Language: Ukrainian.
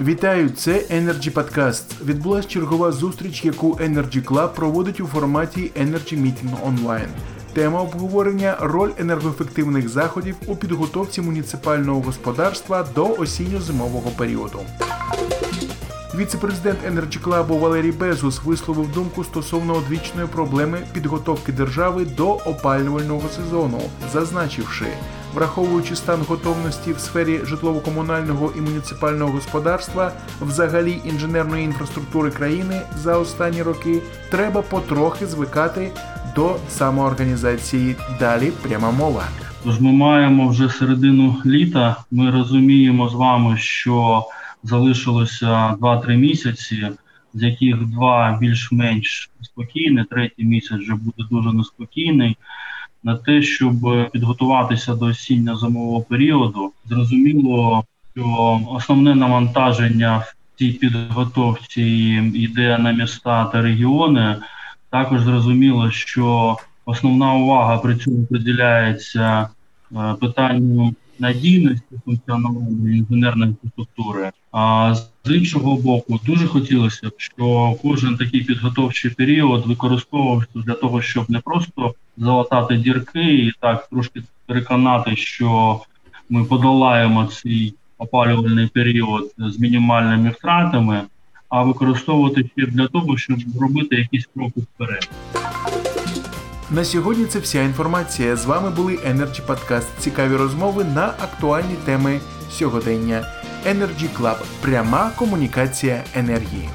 Вітаю, це Energy Podcast. Відбулась чергова зустріч, яку Energy Club проводить у форматі Energy Meeting Online. Тема обговорення роль енергоефективних заходів у підготовці муніципального господарства до осінньо-зимового періоду. Віце-президент Energy Club Валерій Безус висловив думку стосовно одвічної проблеми підготовки держави до опалювального сезону, зазначивши, враховуючи стан готовності в сфері житлово-комунального і муніципального господарства, взагалі інженерної інфраструктури країни за останні роки, треба потрохи звикати до самоорганізації. Далі пряма мова. Тож ми маємо вже середину літа. Ми розуміємо з вами, що залишилося 2-3 місяці, з яких два більш-менш спокійні, третій місяць вже буде дуже неспокійний. На те, щоб підготуватися до осінньо-зимового періоду, зрозуміло, що основне навантаження в цій підготовці йде на міста та регіони. Також зрозуміло, що основна увага при цьому приділяється е, питанню надійності функціонування інженерної інфраструктури. А з іншого боку, дуже хотілося б, що кожен такий підготовчий період використовувався для того, щоб не просто залатати дірки і так трошки переконати, що ми подолаємо цей опалювальний період з мінімальними втратами, а використовувати ще для того, щоб робити якісь кроки вперед. На сьогодні це вся інформація. З вами були Energy Podcast. Цікаві розмови на актуальні теми сьогодення. Energy Club. пряма комунікація енергії.